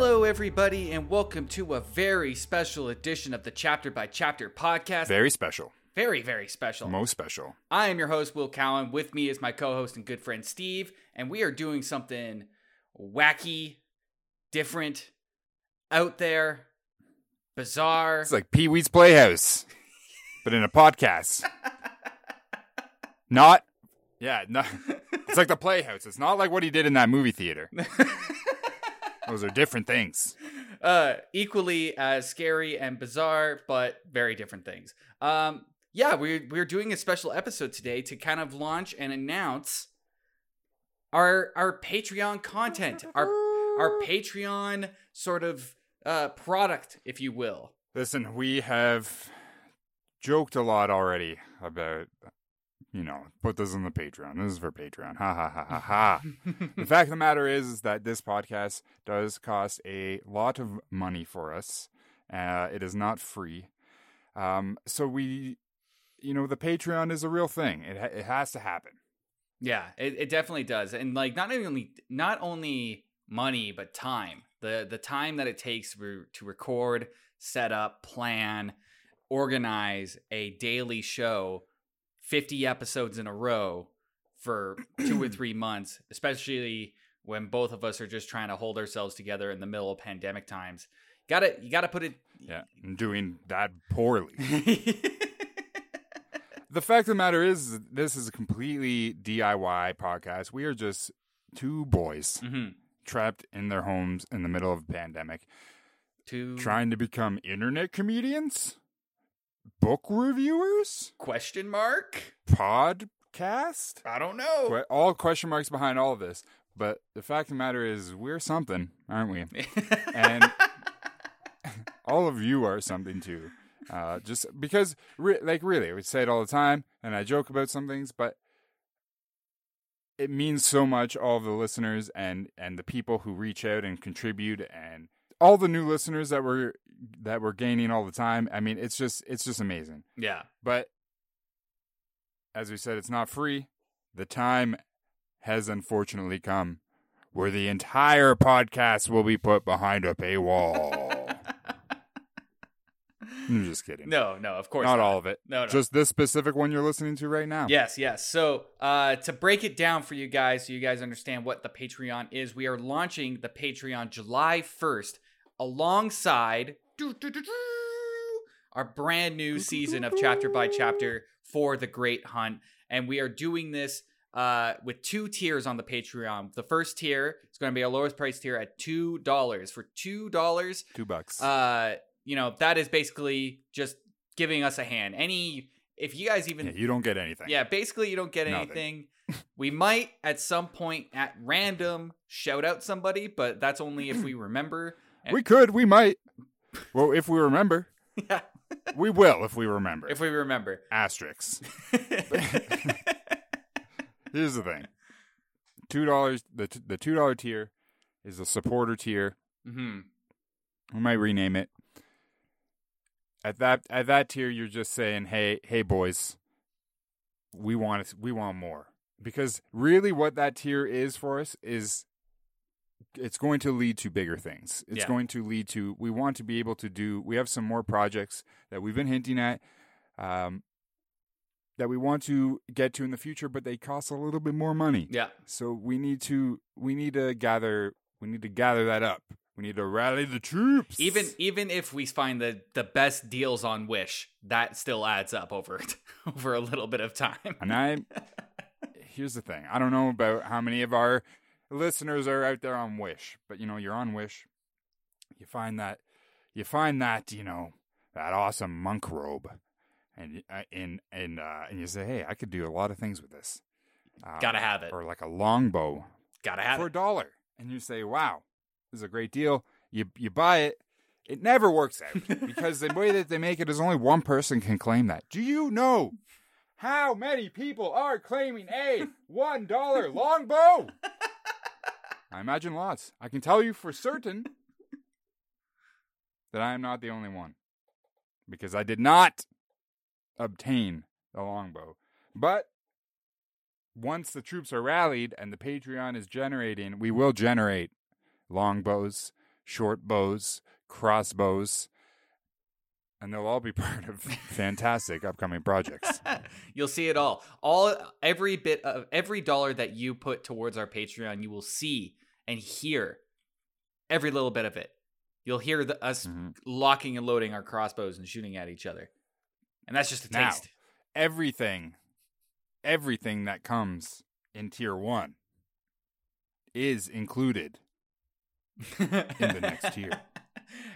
Hello, everybody, and welcome to a very special edition of the Chapter by Chapter podcast. Very special. Very, very special. Most special. I am your host, Will Cowan. With me is my co host and good friend, Steve, and we are doing something wacky, different, out there, bizarre. It's like Pee Wee's Playhouse, but in a podcast. not, yeah, no. It's like the Playhouse. It's not like what he did in that movie theater. Those are different things. uh, equally as scary and bizarre, but very different things. Um, yeah, we're we're doing a special episode today to kind of launch and announce our our Patreon content, our our Patreon sort of uh, product, if you will. Listen, we have joked a lot already about, you know, put this on the Patreon. This is for Patreon. Ha ha ha ha ha. the fact of the matter is, is that this podcast does cost a lot of money for us. Uh, it is not free. Um, so we, you know, the Patreon is a real thing. It ha- it has to happen. Yeah, it, it definitely does, and like not only not only money but time. The the time that it takes re- to record, set up, plan, organize a daily show, fifty episodes in a row for two or three months, especially when both of us are just trying to hold ourselves together in the middle of pandemic times. Got to you got to put it. Yeah, I'm doing that poorly. the fact of the matter is, this is a completely DIY podcast. We are just two boys Mhm. trapped in their homes in the middle of a pandemic, To trying to become internet comedians, book reviewers, question mark? podcast. I don't know. Que- all question marks behind all of this. But the fact of the matter is, we're something, aren't we? And all of you are something too. Uh, just because, re- like, really, we say it all the time, and I joke about some things, but it means so much. All of the listeners and and the people who reach out and contribute, and all the new listeners that we're that we're gaining all the time. I mean, it's just it's just amazing. yeah. But as we said, it's not free. The time has unfortunately come where the entire podcast will be put behind a paywall. I'm just kidding. No, no, of course not all of it. No, no. Just this specific one you're listening to right now. Yes, yes. So, uh, to break it down for you guys, so you guys understand what the Patreon is, we are launching the Patreon July 1st alongside our brand new season of Chapter by Chapter for The Great Hunt. And we are doing this uh, with two tiers on the Patreon. The first tier is going to be our lowest price tier at $2. For $2, Two bucks. uh, you know, that is basically just giving us a hand. Any, if you guys even yeah, you don't get anything. yeah, basically you don't get anything. we might at some point at random shout out somebody, but that's only if we remember. We could, we might. Well, if we remember. Yeah. We will if we remember. if we remember. Asterisks. Here's the thing. Two dollars. The t- the two dollar tier is a supporter tier. hmm We might rename it. At that at that tier, you're just saying, "Hey, hey, boys, we want we want more." Because really, what that tier is for us is it's going to lead to bigger things. It's Yeah. going to lead to we want to be able to do. We have some more projects that we've been hinting at. Um, that we want to get to in the future, but they cost a little bit more money. Yeah. So we need to we need to gather we need to gather that up. We need to rally the troops. Even even if we find the the best deals on Wish, that still adds up over over a little bit of time. and I here's the thing. I don't know about how many of our listeners are out there on Wish, but you know, you're on Wish. You find that you find that, you know, that awesome monk robe. And uh, and and uh, and you say, "Hey, I could do a lot of things with this." Um, Gotta have it. Or like a longbow Gotta have it. for a dollar, and you say, "Wow, this is a great deal." You you buy it. It never works out because the way that they make it is only one person can claim that. Do you know how many people are claiming a one dollar longbow? I imagine lots. I can tell you for certain that I am not the only one because I did not obtain the longbow. But once the troops are rallied and the Patreon is generating, we will generate longbows, short bows, crossbows, and they'll all be part of fantastic upcoming projects. You'll see it all. All every bit of every dollar that you put towards our Patreon, you will see and hear every little bit of it. You'll hear the, us Mhm. locking and loading our crossbows and shooting at each other. And that's just a Now. taste. Everything, everything that comes in tier one is included. in the next tier.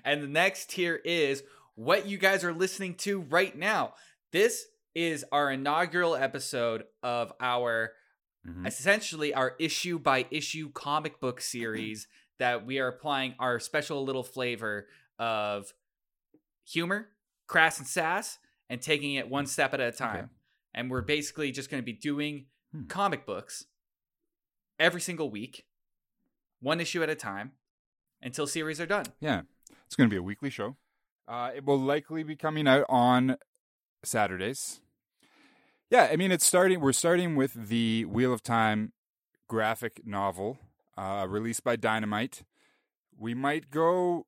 And the next tier is what you guys are listening to right now. This is our inaugural episode of our Mhm. essentially our issue by issue comic book series that we are applying our special little flavor of humor, crass and sass, and taking it one step at a time. Okay. And we're basically just going to be doing Hmm. comic books every single week, one issue at a time, until series are done. Yeah, it's going to be a weekly show. Uh, it will likely be coming out on Saturdays. Yeah, I mean, it's starting. We're starting with the Wheel of Time graphic novel uh, released by Dynamite. We might go.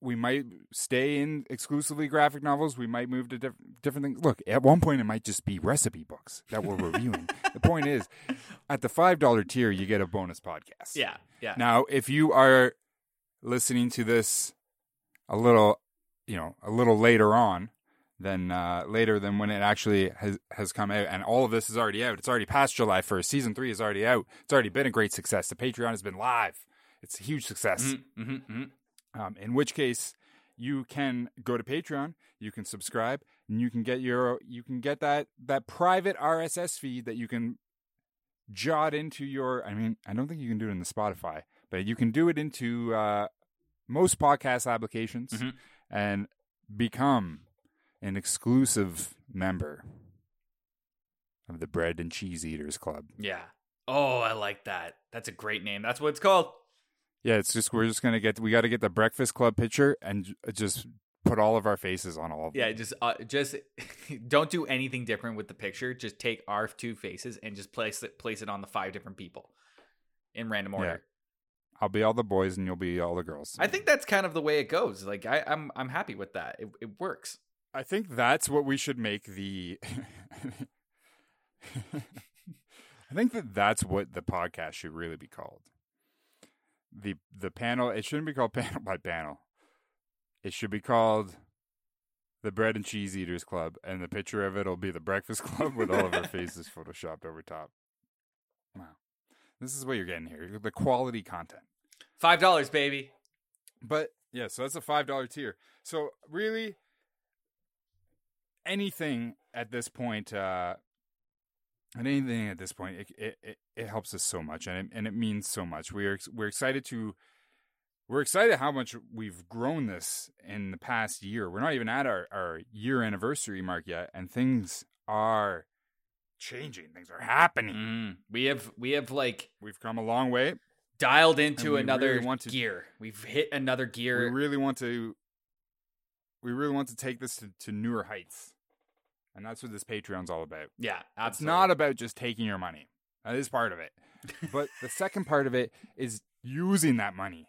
We might stay in exclusively graphic novels. We might move to diff- different things. Look, at one point, it might just be recipe books that we're reviewing. the point is, at the five dollar tier, you get a bonus podcast. Yeah, yeah. Now, if you are listening to this a little, you know, a little later on than uh, later than when it actually has has come out, and all of this is already out. It's already past July first. Season three is already out. It's already been a great success. The Patreon has been live. It's a huge success. Mhm, mhm, mhm. Um, in which case, you can go to Patreon, you can subscribe, and you can get your you can get that that private RSS feed that you can jot into your. I mean, I don't think you can do it in the Spotify, but you can do it into uh, most podcast applications Mhm. And become an exclusive member of the Bread and Cheese Eaters Club. Yeah. Oh, I like that. That's a great name. That's what it's called. Yeah, it's just we're just gonna get we got to get the Breakfast Club picture and just put all of our faces on all of them. Yeah, just uh, just don't do anything different with the picture. Just take our two faces and just place it place it on the five different people in random order. I'll be all the boys and you'll be all the girls. I think that's kind of the way it goes. Like I, I'm I'm happy with that. It, it works. I think that's what we should make the. I think that that's what the podcast should really be called. the The panel. It shouldn't be called panel by panel. It should be called the Bread and Cheese Eaters Club, and the picture of it will be the Breakfast Club with all of our faces photoshopped over top. Wow, this is what you're getting here. The quality content. Five dollars, baby. But yeah, so that's a five dollar tier. So really, anything at this point, uh, and anything at this point, it, it it helps us so much, and it, and it means so much. We are we're excited to. We're excited how much we've grown this in the past year. We're not even at our, our year anniversary mark yet, and things are changing. Things are happening. Mm, we have we have like We've come a long way. Dialed into another really to- gear. We've hit another gear. we really want to we really want to take this to, to newer heights and that's what this patreon's all about yeah, it's not about just taking your money that is part of it but the second part of it is using that money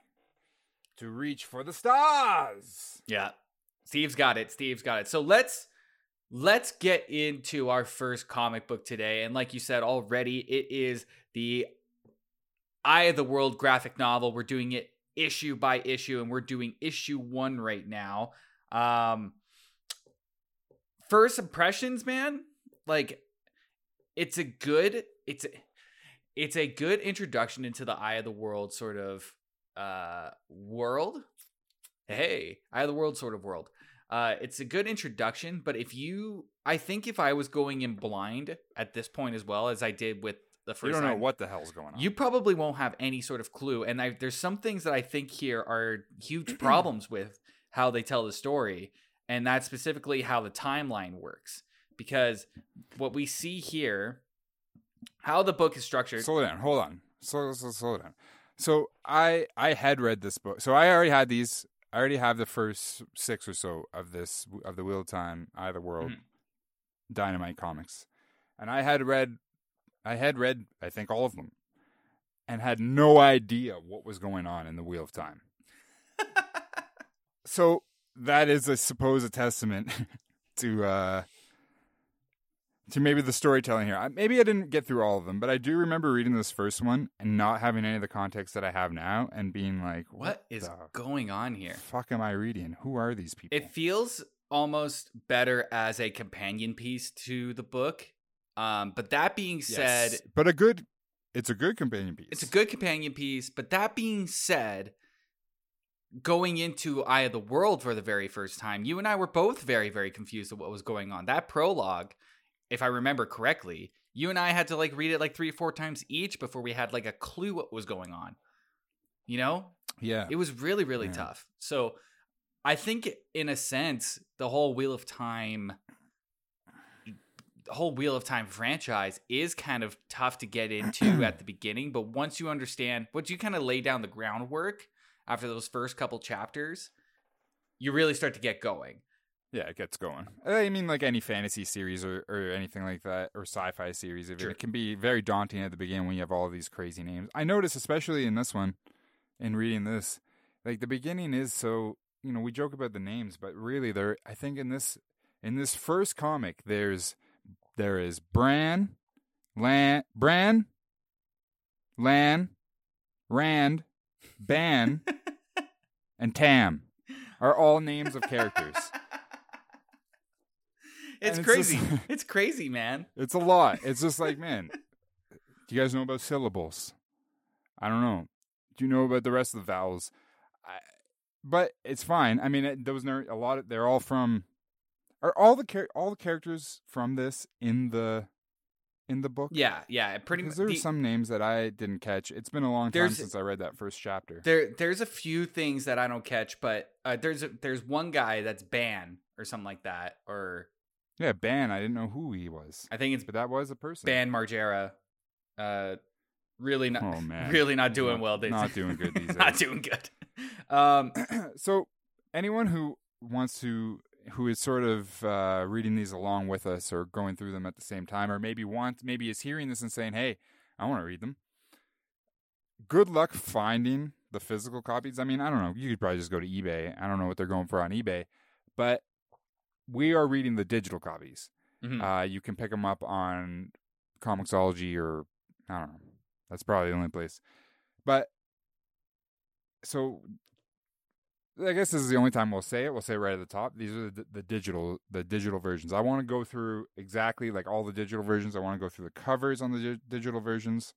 to reach for the stars Yeah. Steve's got it. Steve's got it. So let's let's get into our first comic book today. And like you said already, it is the Eye of the World graphic novel. We're doing it issue by issue, and we're doing issue one right now. Um first impressions, man, like it's a good it's a, it's a good introduction into the Eye of the World sort of uh world hey eye of the world sort of world uh it's a good introduction but if you i think if i was going in blind at this point as well as i did with the first you don't know time, what the hell's going on. you probably won't have any sort of clue and I, there's some things that i think here are huge problems with how they tell the story and that's specifically how the timeline works because what we see here how the book is structured slow down hold on. Slow, slow, slow down. So i i had read this book so i already had these i already have the first six or so of this of the wheel of time eye of the world Mhm. dynamite comics and i had read i had read i think all of them and had no idea what was going on in the wheel of time so that is, I suppose, a testament to uh, to maybe the storytelling here. I, maybe I didn't get through all of them, but I do remember reading this first one and not having any of the context that I have now, and being like, what is going on here? fuck am I reading? Who are these people?" It feels almost better as a companion piece to the book. Um, but that being said, Yes. but a good, it's a good companion piece. It's a good companion piece, but that being said, going into Eye of the World for the very first time, you and I were both very, very confused at what was going on. That prologue, if I remember correctly, you and I had to like read it like three or four times each before we had like a clue what was going on. You know? Yeah, It was really, really Yeah. tough. So I think in a sense, the whole Wheel of Time the whole Wheel of Time franchise is kind of tough to get into at the beginning, but once you understand once you kind of lay down the groundwork after those first couple chapters, you really start to get going. Yeah, it gets going. Uh, I mean, like any fantasy series or, or anything like that, or sci-fi series, Sure. it can be very daunting at the beginning when you have all these crazy names. I notice, especially in this one, in reading this, like the beginning is so. You know, we joke about the names, but really, there. I think in this in this first comic, there's there is Bran, Lan, Bran, Lan, Rand, Ban, and Tam are all names of characters. It's it's crazy. just- it's crazy, man. It's a lot. It's just like, man, do you guys know about syllables? I don't know. Do you know about the rest of the vowels? I, but it's fine. I mean, it, those ner- a lot. Of, they're all from. Are all the char- all the characters from this in the in the book? Yeah, yeah. Pretty much. Because there were some names that I didn't catch. It's been a long time since I read that first chapter. There, there's a few things that I don't catch, but uh, there's a, there's one guy that's Ban or something like that, or yeah, Ban. I didn't know who he was, I think it's but that was a person. Ban Margera. Uh, really not, Oh man, really not doing Not- well. These Not doing good these not days. doing good. Um, so anyone who wants to who is sort of uh, reading these along with us or going through them at the same time or maybe wants maybe is hearing this and saying hey i want to read them good luck finding the physical copies i mean i don't know you could probably just go to ebay i don't know what they're going for on ebay but we are reading the digital copies mhm. uh, you can pick them up on Comixology or I don't know. That's probably the only place. But so I guess this is the only time we'll say it. We'll say it right at the top. These are the, the digital the digital versions. I want to go through exactly like all the digital versions. I want to go through the covers on the di- digital versions.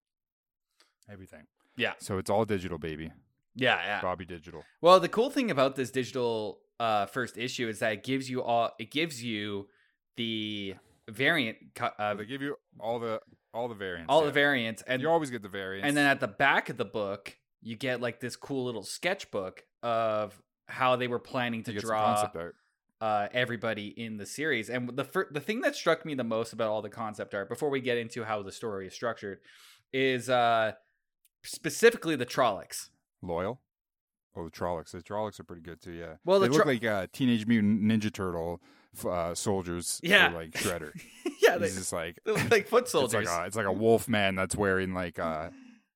Everything. Yeah. So it's all digital, baby. yeah, yeah. Bobby Digital. Well, the cool thing about this digital uh, first issue is that it gives you all. It gives you the variant, uh, they give you all the all the variants. all yeah. the variants, and you always get the variants. and then at the back of the book, you get like this cool little sketchbook of how they were planning to you get some draw concept art. uh, everybody in the series. And the fir- the thing that struck me the most about all the concept art, before we get into how the story is structured, is uh, specifically the Trollocs. Loial. Oh, the Trollocs. The Trollocs are pretty good too. Yeah. Well, they the look Tro- like uh, Teenage Mutant Ninja Turtle f- uh, soldiers. Yeah. like Shredder. yeah, they, He's just like like foot it's soldiers. like a, it's like a wolf man that's wearing like uh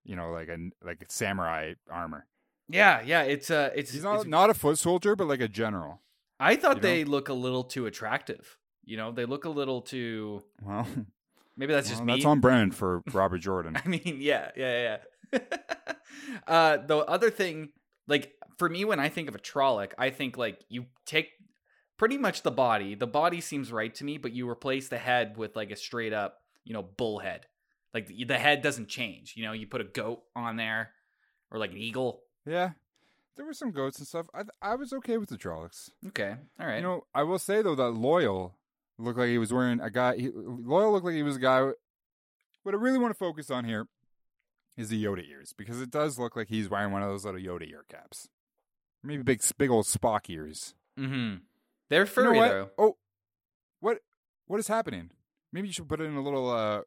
you know like a like a samurai armor. Yeah, yeah. It's uh, it's, He's not it's not a foot soldier, but like a general. I thought you know? they look a little too attractive. You know, they look a little too. Well, Maybe that's just well, me. that's on brand for Robert Jordan. I mean, yeah, yeah, yeah. uh, the other thing, like for me, when I think of a Trolloc, I think like you take pretty much the body. The body seems right to me, but you replace the head with like a straight up, you know, bull head. Like the, the head doesn't change. You know, you put a goat on there, or like an eagle. Yeah, there were some goats and stuff. I I was okay with the Trollocs. Okay, all right. You know, I will say though that Loial looked like he was wearing a guy. He, Loial looked like he was a guy. What I really want to focus on here is the Yoda ears because it does look like he's wearing one of those little Yoda ear caps, maybe big, big old Spock ears. mm-hmm. They're You know furry though. Oh, what what is happening? Maybe you should put in a little uh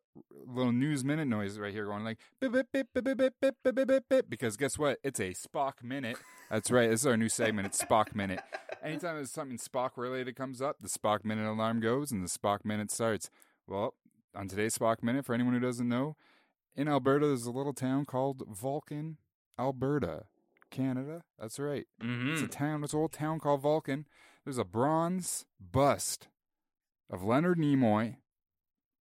little news minute noise right here, going like bip bip bip bip bip bip bip bip bip bip bip. Because guess what? It's a Spock minute. That's right. This is our new segment. It's Spock minute. Anytime there's something Spock related comes up, the Spock minute alarm goes and the Spock minute starts. Well, on today's Spock minute, for anyone who doesn't know, in Alberta there's a little town called Vulcan, Alberta. Canada. That's right. It's a hmm town. It's an old town called Vulcan. There's a bronze bust of Leonard Nimoy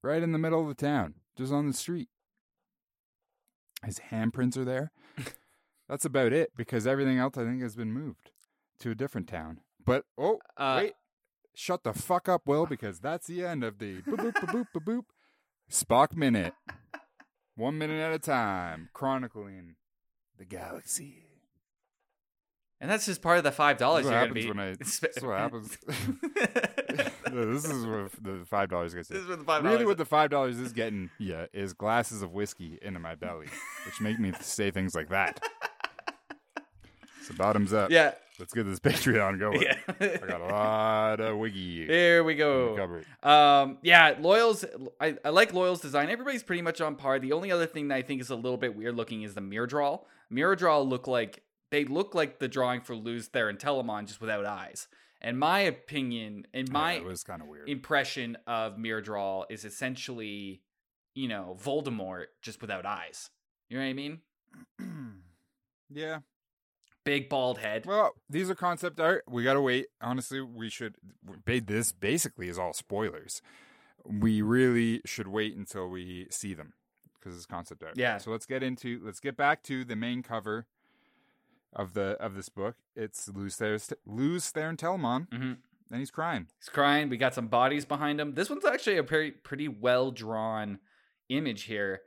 right in the middle of the town, just on the street. His handprints are there. That's about it because everything else I think has been moved to a different town. But oh, Uh, wait. Shut the fuck up, Will, because that's the end of the boop boop boop boop boop boop Spock minute. One minute at a time, chronicling the galaxy. And that's just part of the five dollars you're gonna be. happens when I- this what happens. this is what the five dollars gets. This is what the five Really, what the five dollars is getting yeah is glasses of whiskey into my belly, which make me say things like that. So bottoms up. yeah, Let's get this Patreon going. yeah. I got a lot of wiggy. Here we go. the. Um, yeah, Loial's. I, I like Loial's design. Everybody's pretty much on par. The only other thing that I think is a little bit weird looking is the Myrddraal. Mirror draw look like they look like the drawing for Lews Therin Telamon just without eyes. In my opinion, and my Yeah, it was kind of weird. impression of Myrddraal is essentially, you know, Voldemort just without eyes. You know what I mean? yeah. Big bald head. Well, these are concept art. We gotta wait. Honestly, we should. This basically is all spoilers. We really should wait until we see them because it's concept art. Yeah. So let's get into. Let's get back to the main cover of the of this book. It's Lews Therin, Lews Therin Telamon, hmm and he's crying. He's crying. We got some bodies behind him. This one's actually a pretty pretty well drawn image here.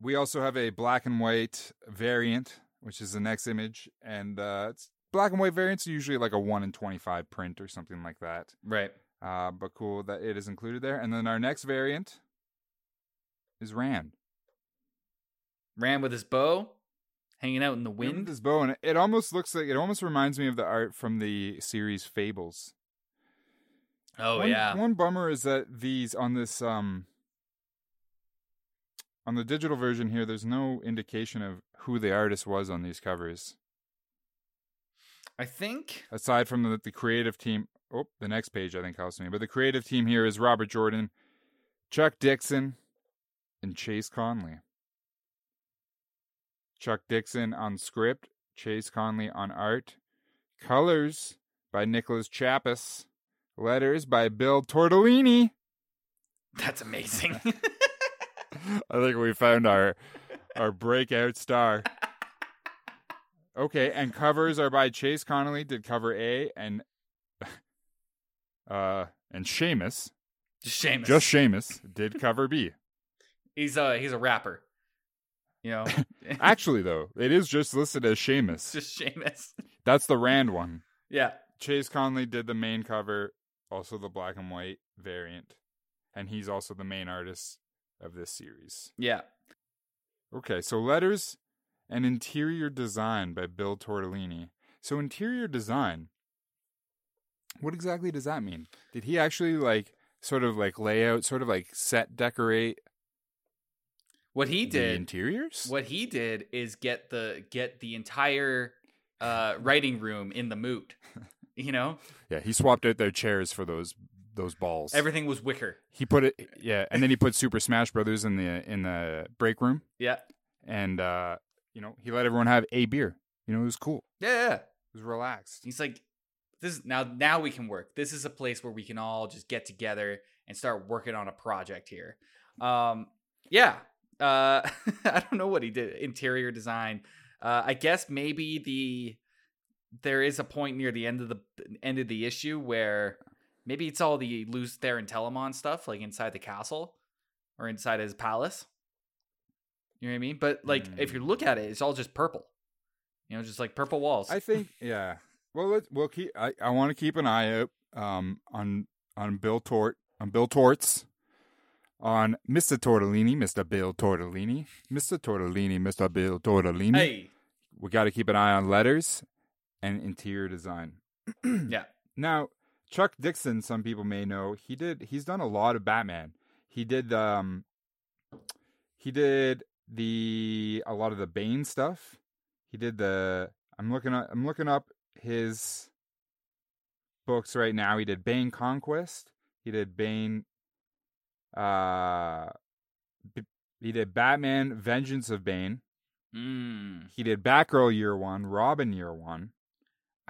We also have a black and white variant, which is the next image, and uh, it's black and white variants are usually like a one in twenty five print or something like that. Right. Uh, but cool that it is included there. And then our next variant is Rand. Ran with his bow, hanging out in the wind. This bow, and it almost looks like it almost reminds me of the art from the series Fables. Oh one, yeah. One bummer is that these on this um on the digital version here, there's no indication of who the artist was on these covers. I think Aside from the, the creative team, oh, the next page I think helps me. But the creative team here is Robert Jordan, Chuck Dixon, and Chase Conley. Chuck Dixon on script, Chase Conley on art, colors by Nicolas Chapuis, letters by Bill Tortellini. that's amazing. I think we found our our breakout star. Okay, and covers are by Chase Conley, did cover A, and uh and Seamus, just Seamus. just Seamus, did cover B. he's a he's a rapper. You know, Actually, though, it is just listed as Seamus. just Seamus. That's the Rand one. Yeah. Chase Conley did the main cover, also the black and white variant, and he's also the main artist of this series. Yeah. Okay, so letters and interior design by Bill Tortellini. So interior design, what exactly does that mean? Did he actually like sort of like lay out, sort of like set decorate What he the did interiors? what he did is get the get the entire uh writing room in the mood. You know? Yeah, he swapped out their chairs for those those balls. Everything was wicker. he put it yeah, and then he put Super Smash Brothers in the in the break room Yeah. and uh you know, he let everyone have a beer. You know, it was cool. Yeah. yeah. It was relaxed. He's like, this is now now we can work. This is a place where we can all just get together and start working on a project here. Um, yeah. Uh, I don't know what he did. Interior design. Uh, I guess maybe the there is a point near the end of the end of the issue where maybe it's all the Lews Therin Telamon stuff, like inside the castle or inside his palace. You know what I mean? But like, if you look at it, it's all just purple. You know, just like purple walls. I think yeah. Well, let's we'll keep. I, I want to keep an eye out um on on Bill Tort on Bill Torts on Mr. Tortellini, Mr. Bill Tortellini, Mr. Tortellini, Mr. Bill Tortellini. hey, We got to keep an eye on letters and interior design. yeah. Now, Chuck Dixon, some people may know, he did he's done a lot of Batman. He did um he did the a lot of the Bane stuff. He did the I'm looking up I'm looking up his books right now. He did Bane Conquest. He did Bane uh B- he did Batman Vengeance of Bane. Mm. He did Batgirl year one, Robin year one,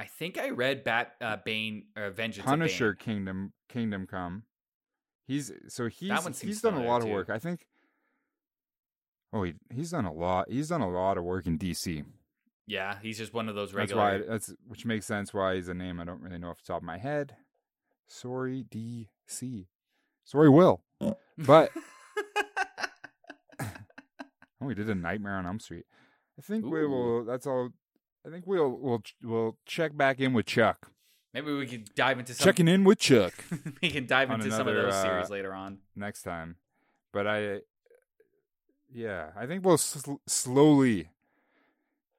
I think I read Bat uh, Bane or Vengeance Punisher of Bane. Kingdom Kingdom Come. He's so he's he's done a lot of work. I think. Oh, he, he's done a lot. He's done a lot of work in DC. Yeah, he's just one of those That's why that's which makes sense why he's a name I don't really know off the top of my head. Sorry, DC. Sorry, Will. But oh, we did a Nightmare on Elm Street. I think we will. That's all. I think we'll we'll we'll check back in with Chuck. Maybe we could dive into some. Checking in with Chuck we can dive into some of another, those series uh, later on. next time. But I, yeah, I think we'll sl- slowly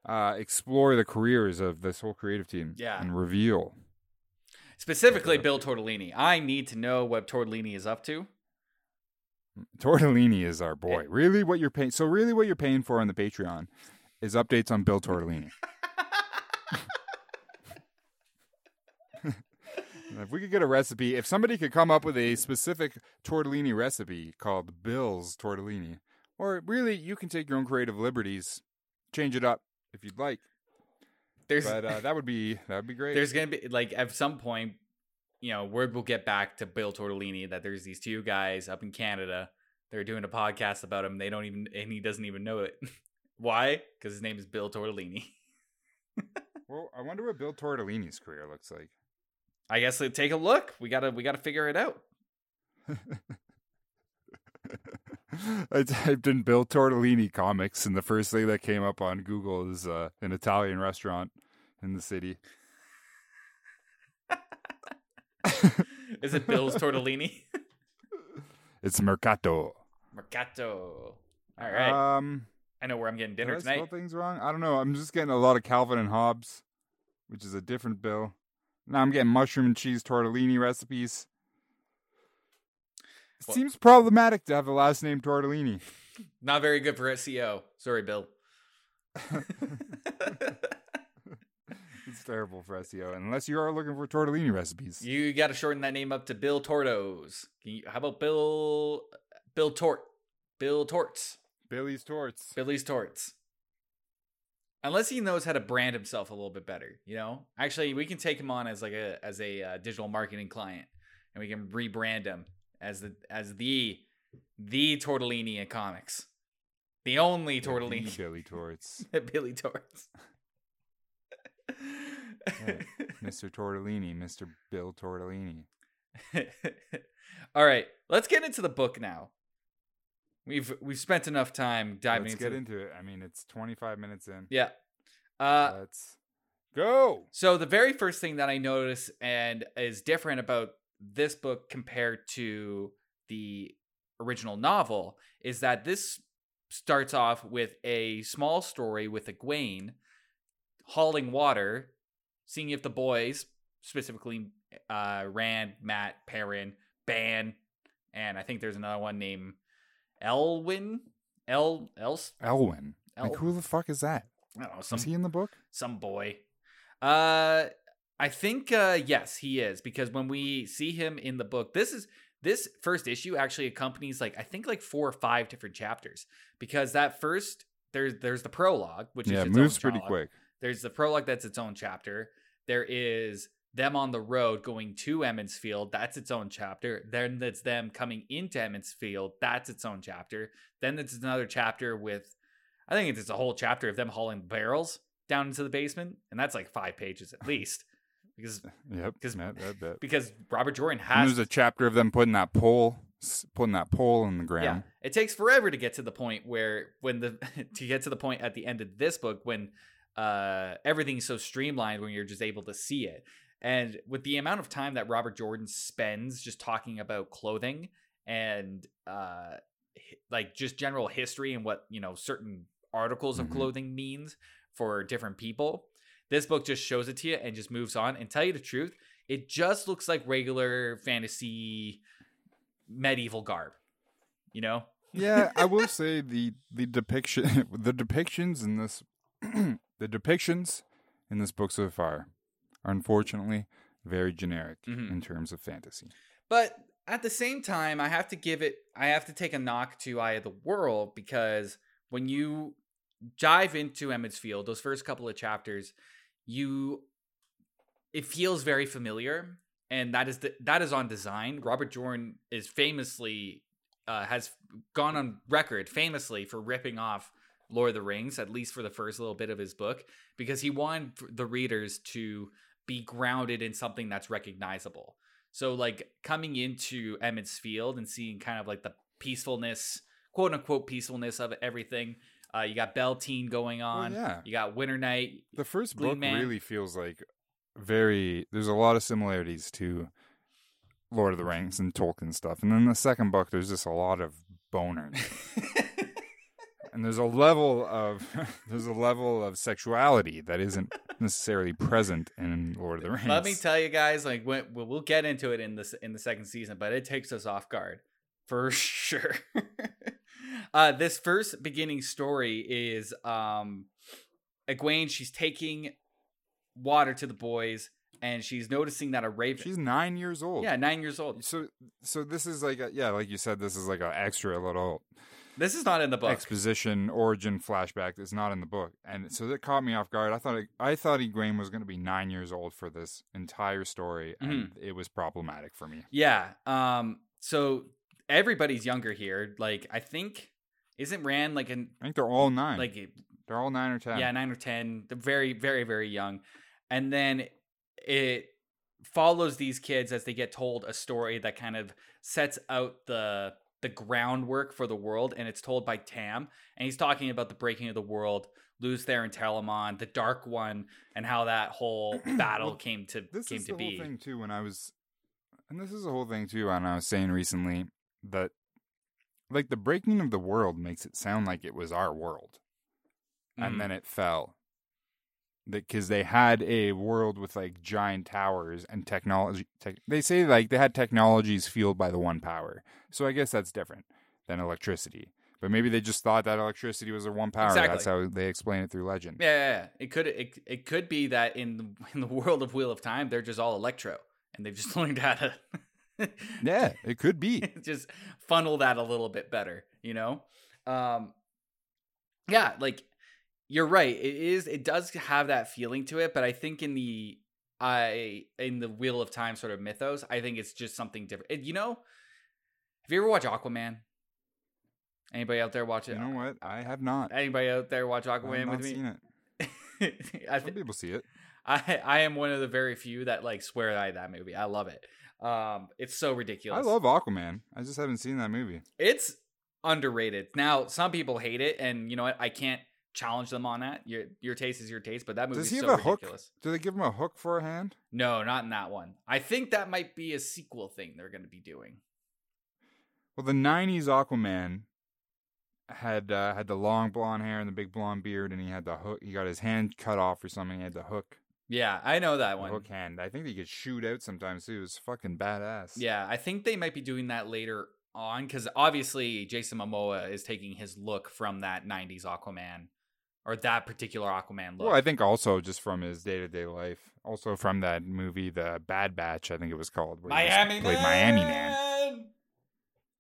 uh, explore the careers of this whole creative team. Yeah. and reveal. Specifically, Bill Tortellini. I need to know what Tortellini is up to. Tortellini is our boy. Yeah. Really, what you're paying? So, really, what you're paying for on the Patreon is updates on Bill Tortellini. if we could get a recipe, if somebody could come up with a specific tortellini recipe called Bill's Tortellini, or really, you can take your own creative liberties, change it up if you'd like. There's But uh, that would be that would be great. there's gonna be like at some point, you know, word will get back to Bill Tortellini that there's these two guys up in Canada. They're doing a podcast about him. They don't even and he doesn't even know it. Why? Because his name is Bill Tortellini. well, I wonder what Bill Tortellini's career looks like. I guess uh, take a look. We gotta we gotta figure it out. I typed in Bill Tortellini comics, and the first thing that came up on Google is uh, an Italian restaurant in the city. Is it Bill's Tortellini? It's Mercato. Mercato. All right. Um, I know where I'm getting did dinner I spell tonight. things wrong? I don't know. I'm just getting a lot of Calvin and Hobbes, which is a different Bill. Now I'm getting mushroom and cheese tortellini recipes. Well- seems problematic to have the last name Tortellini. Not very good for SEO. Sorry, Bill. It's terrible for SEO, unless you are looking for tortellini recipes. you got to shorten that name up to Bill Tortos. Can you, how about Bill Bill Tort? Bill Torts. Billy's Torts. Billy's Torts. Unless he knows how to brand himself a little bit better, you know. Actually, we can take him on as like a as a uh, digital marketing client, and we can rebrand him as the as the the Tortellini in comics, the only The Tortellini, Billy Torts. Billy Torts. Mr. Tortellini, Mr. Bill Tortellini. All right, let's get into the book now. We've we've spent enough time diving Let's into get into it. I mean, it's 25 minutes in. Yeah. Uh Let's go. so the very first thing that I notice and is different about this book compared to the original novel is that this starts off with a small story with Egwene hauling water, seeing if the boys, specifically uh, Rand, Mat, Perrin, Ban, and I think there's another one named Elwyn. El Else Elwyn. El Like, who the fuck is that? I don't know, some Is he in the book? some boy. Uh I think uh yes, he is because when we see him in the book, this is this first issue actually accompanies like I think like four or five different chapters because that first there's there's the prologue which yeah, is moves pretty quick. There's the prologue that's its own chapter. There is them on the road going to Emond's Field. That's its own chapter. Then it's them coming into Emond's Field. That's its own chapter. Then it's another chapter with, I think it's a whole chapter of them hauling barrels down into the basement, and that's like five pages at least, because Yep. 'Cause- that, that, that. because Robert Jordan And has there's a chapter of them putting that pole, putting that pole in the ground. yeah. ground. It takes forever to get to the point where when the to get to the point at the end of this book when uh everything's so streamlined when you're just able to see it. And with the amount of time that Robert Jordan spends just talking about clothing and uh like just general history and what, you know, certain articles of Mhm. clothing means for different people. This book just shows it to you and just moves on. And tell you the truth, it just looks like regular fantasy medieval garb. You know? yeah, I will say the the depiction, the depictions in this, the depictions in this book so far are unfortunately very generic Mhm. in terms of fantasy. But at the same time, I have to give it, I have to take a knock to Eye of the World because when you dive into Emond's Field, those first couple of chapters, you it feels very familiar, and that is the, that is on design. Robert Jordan is famously uh, has gone on record famously for ripping off Lord of the Rings, at least for the first little bit of his book, because he wanted the readers to be grounded in something that's recognizable. So, like coming into Emond's Field and seeing kind of like the peacefulness, quote unquote peacefulness of everything. Uh, you got Bel Tine going on. Well, yeah. You got Winternight. The first Blue book Man. really feels like very. There's a lot of similarities to Lord of the Rings and Tolkien stuff, and then the second book there's just a lot of boners. and there's a level of there's a level of sexuality that isn't necessarily present in Lord of the Rings. Let me tell you guys, like when, we'll we'll get into it in this in the second season, but it takes us off guard for sure. uh, this first beginning story is um, Egwene. She's taking water to the boys, and she's noticing that a raven. She's nine years old. yeah, nine years old. So so this is like a, yeah, like you said, this is like an extra little This is not in the book. exposition origin flashback that's not in the book, and so that caught me off guard. I thought it, I thought Egwene was going to be nine years old for this entire story, and Mm-hmm. it was problematic for me. Yeah. Um. So everybody's younger here. Like I think isn't Rand like an I think they're all nine. like they're all nine or ten. yeah nine or ten. They're very very very young, and then it follows these kids as they get told a story that kind of sets out the the groundwork for the world, and it's told by Tam, and he's talking about the breaking of the world. Lews Therin Telamon, the Dark One, and how that whole battle Well, came to this came is to the be. whole thing too. When I was, and this is the whole thing too. When I was saying recently that, like, the breaking of the world makes it sound like it was our world, Mhm. and then it fell. Because they had a world with like giant towers and technology. Tech, they say like they had technologies fueled by the one power. So I guess that's different than electricity. But maybe they just thought that electricity was their one power. Exactly. That's how they explain it through legend. Yeah, yeah, yeah. it could it, it could be that in the, in the world of Wheel of Time, they're just all electro, and they've just learned how to Yeah, it could be. just funnel that a little bit better, you know. Um, yeah, like you're right. It is. It does have that feeling to it, but I think in the I in the Wheel of Time sort of mythos, I think it's just something different. And, you know, have you ever watched Aquaman? Anybody out there watch it? You know what? I have not. Anybody out there watch Aquaman with me? seen it. I, th- people see it. I I am one of the very few that like swear by that movie. I love it. Um, it's so ridiculous. I love Aquaman. I just haven't seen that movie. it's underrated. Now, some people hate it, and you know what? I can't challenge them on that. Your your taste is your taste, but that movie Does is so have a hook? ridiculous. Do they give him a hook for a hand? No, not in that one. I think that might be a sequel thing they're going to be doing. Well, the '90s Aquaman had uh, had the long blonde hair and the big blonde beard, and he had the hook. He got his hand cut off or something. He had the hook, Yeah, I know that one. hook hand. I think he could shoot out sometimes too. It was fucking badass. Yeah, I think they might be doing that later on because obviously Jason Momoa is taking his look from that '90s Aquaman or that particular Aquaman look. Well, I think also just from his day to day life, also from that movie, The Bad Batch, I think it was called, where he Miami played Man. Miami Man.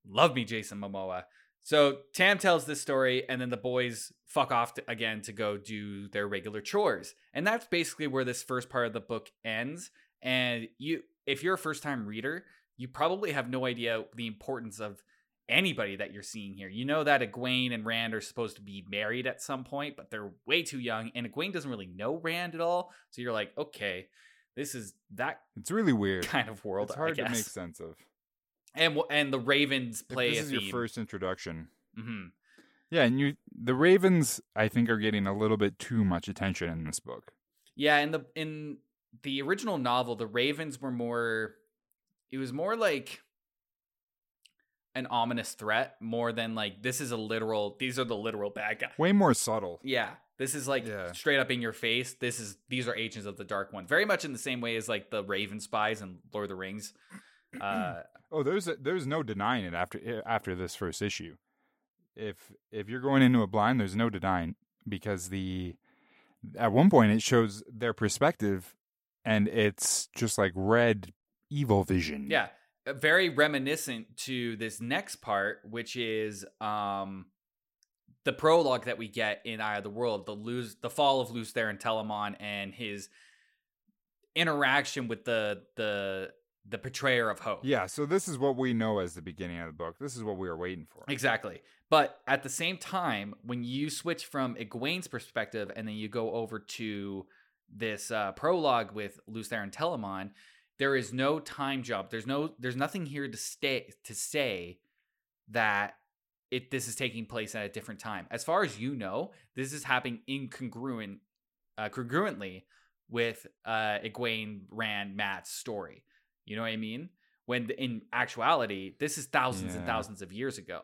Love me, Jason Momoa. So Tam tells this story, and then the boys fuck off to, again to go do their regular chores, and that's basically where this first part of the book ends. And you, if you're a first time reader, you probably have no idea the importance of anybody that you're seeing here. You know that Egwene and Rand are supposed to be married at some point, but they're way too young, and Egwene doesn't really know Rand at all. So you're like, okay, this is that It's really weird. kind of world. It's hard to make sense of. and and the Ravens play if this is your first introduction. hmm Yeah, and you the Ravens I think are getting a little bit too much attention in this book. Yeah, in the in the original novel, the Ravens were more. It was more like an ominous threat, more than like this is a literal. These are the literal bad guys. Way more subtle. Yeah, this is like Yeah. straight up in your face. This is these are agents of the Dark One, very much in the same way as like the Raven spies and Lord of the Rings. Uh, Oh, there's there's no denying it after eh, after this first issue. If if you're going into a blind, there's no denying because the at one point it shows their perspective, and it's just like red evil vision. Yeah, very reminiscent to this next part, which is um the prologue that we get in Eye of the World, the lose the fall of Lews Therin Telamon and his interaction with the the the betrayer of hope. Yeah, so this is what we know as the beginning of the book. This is what we were waiting for. Exactly. But at the same time, when you switch from Egwene's perspective and then you go over to this uh, prologue with Lews Therin Telamon, there is no time jump. There's no there's nothing here to stay to say that it this is taking place at a different time. As far as you know, this is happening incongruent uh, congruently with uh Egwene Rand Mat's story. You know what I mean? When in actuality, this is thousands and thousands of years ago.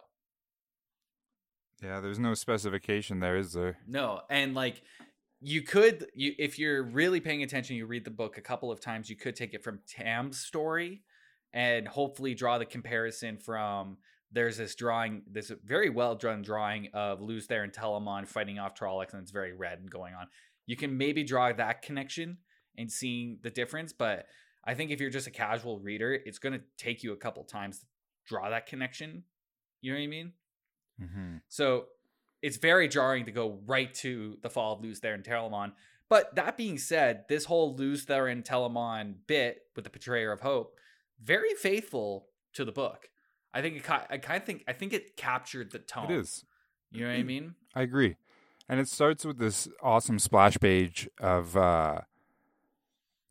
Yeah, there's no specification there, is there? No, and like you could you if you're really paying attention, you read the book a couple of times, you could take it from Tam's story and hopefully draw the comparison from there's this drawing, this very well drawn drawing of Lews Therin Telamon fighting off Trollocs, and it's very red and going on. You can maybe draw that connection and seeing the difference, but I think if you're just a casual reader, it's going to take you a couple times to draw that connection. You know what I mean? Mm-hmm. So it's very jarring to go right to the fall of Lews Therin Telamon. But that being said, this whole Lews Therin Telamon bit with the Betrayer of Hope, very faithful to the book. I think it, I kind of think I think it captured the tone. It is. You know what I mean? I agree. And it starts with this awesome splash page of uh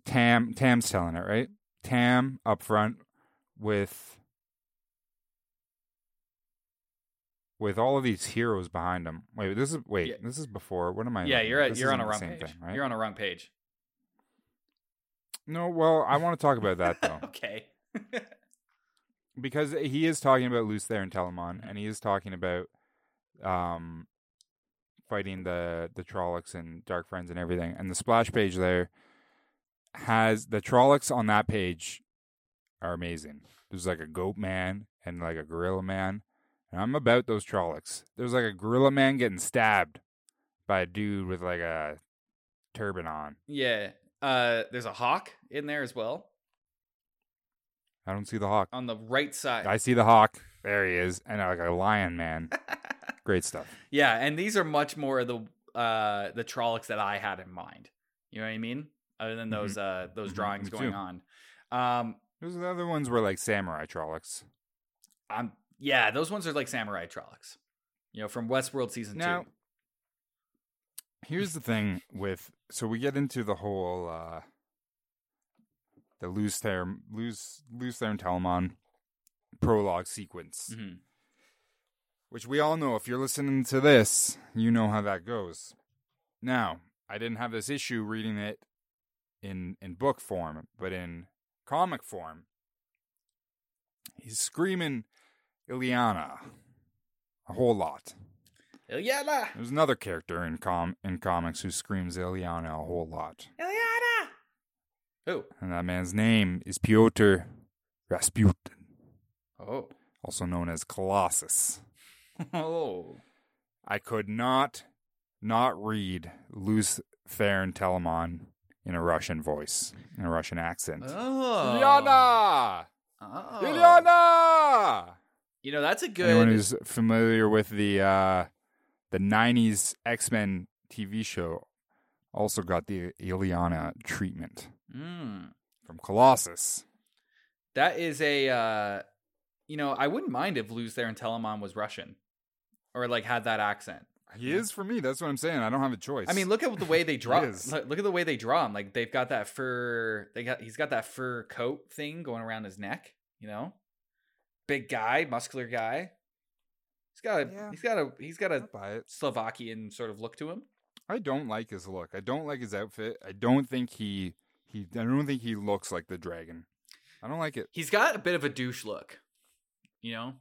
Tam Tam's telling it, right? Tam up front with with all of these heroes behind him. Wait, this is wait, Yeah. this is before. What am I? yeah, you're at? you're on a wrong page. thing, right? You're on a wrong page. No, well, I want to talk about that though. okay. because he is talking about Lews Therin Telamon, and he is talking about um fighting the the Trollocs and Dark Friends and everything. And the splash page there has the Trollocs on that page are amazing. There's like a goat man and like a gorilla man, and I'm about those Trollocs. There's like a gorilla man getting stabbed by a dude with like a turban on. yeah. Uh, there's a hawk in there as well I don't see the hawk. on the right side. I see the hawk. There he is, and like a lion man. Great stuff. Yeah, and these are much more of the uh the Trollocs that I had in mind. You know what I mean? Other than those uh those Mhm, drawings me going on. Um Those are the other ones were like samurai Trollocs. I'm yeah, those ones are like samurai Trollocs. You know, from Westworld season Now- 2. Here's the thing with so we get into the whole uh the lose their lose lose their and Telamon prologue sequence. Mhm. Which we all know if you're listening to this, you know how that goes. Now, I didn't have this issue reading it in in book form, but in comic form. He's screaming Ileana a whole lot. Ilyana! There's another character in com in comics who screams Ileana a whole lot. Ilyana! Oh. And that man's name is Pyotr Rasputin, Oh. also known as Colossus. Oh. I could not not read Lews Therin Telamon in a Russian voice, in a Russian accent. Oh. Ileana! Oh. Ileana! You know, that's a good Anyone who's familiar with the uh, the '90s X-Men TV show also got the Ileana treatment Mm. from Colossus. That is a uh you know, I wouldn't mind if Lews Therin Telamon was Russian. Or like had that accent. He is for me. That's what I'm saying. I don't have a choice. I mean, look at the way they draw. look at the way they draw him. Like they've got that fur. They got he's got that fur coat thing going around his neck. You know, big guy, muscular guy. He's got a Yeah. he's got a he's got a buy it. Slovakian sort of look to him. I don't like his look. I don't like his outfit. I don't think he he. I don't think he looks like the dragon. I don't like it. He's got a bit of a douche look. You know,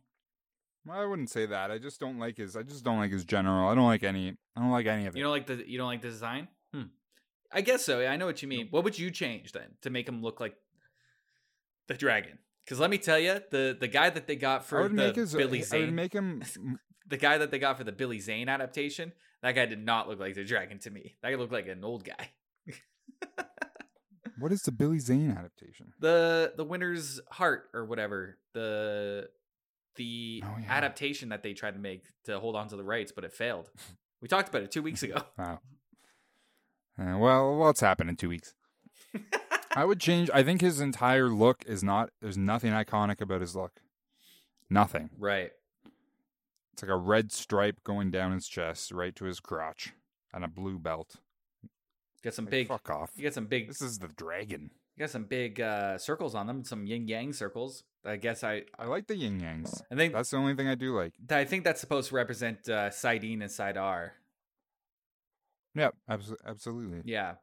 I wouldn't say that. I just don't like his. I just don't like his general. I don't like any. I don't like any of it. you don't like the you don't like the design. Hmm. I guess so. I know what you mean. What would you change then to make him look like the dragon? Because let me tell you, the the guy that they got for the his. Billy I would Zane, make him. the guy that they got for the Billy Zane adaptation, that guy did not look like the dragon to me. That guy looked like an old guy. What is the Billy Zane adaptation? The the Winter's Heart or whatever. The the Oh, yeah. adaptation that they tried to make to hold on to the rights, but it failed. We talked about it two weeks ago. Wow. Uh, well, what's happened in two weeks? I would change. I think his entire look is not. There's nothing iconic about his look. Nothing. right. It's like a red stripe going down his chest, right to his crotch, and a blue belt. Got some Like, big. Fuck off. You got some big. This is the dragon. You got some big uh, circles on them. Some yin yang circles. I guess I. I like the yin yangs. I think. That's the only thing I do like. I think that's supposed to represent uh, saidin and saidar. Yeah, abso- absolutely. Yeah.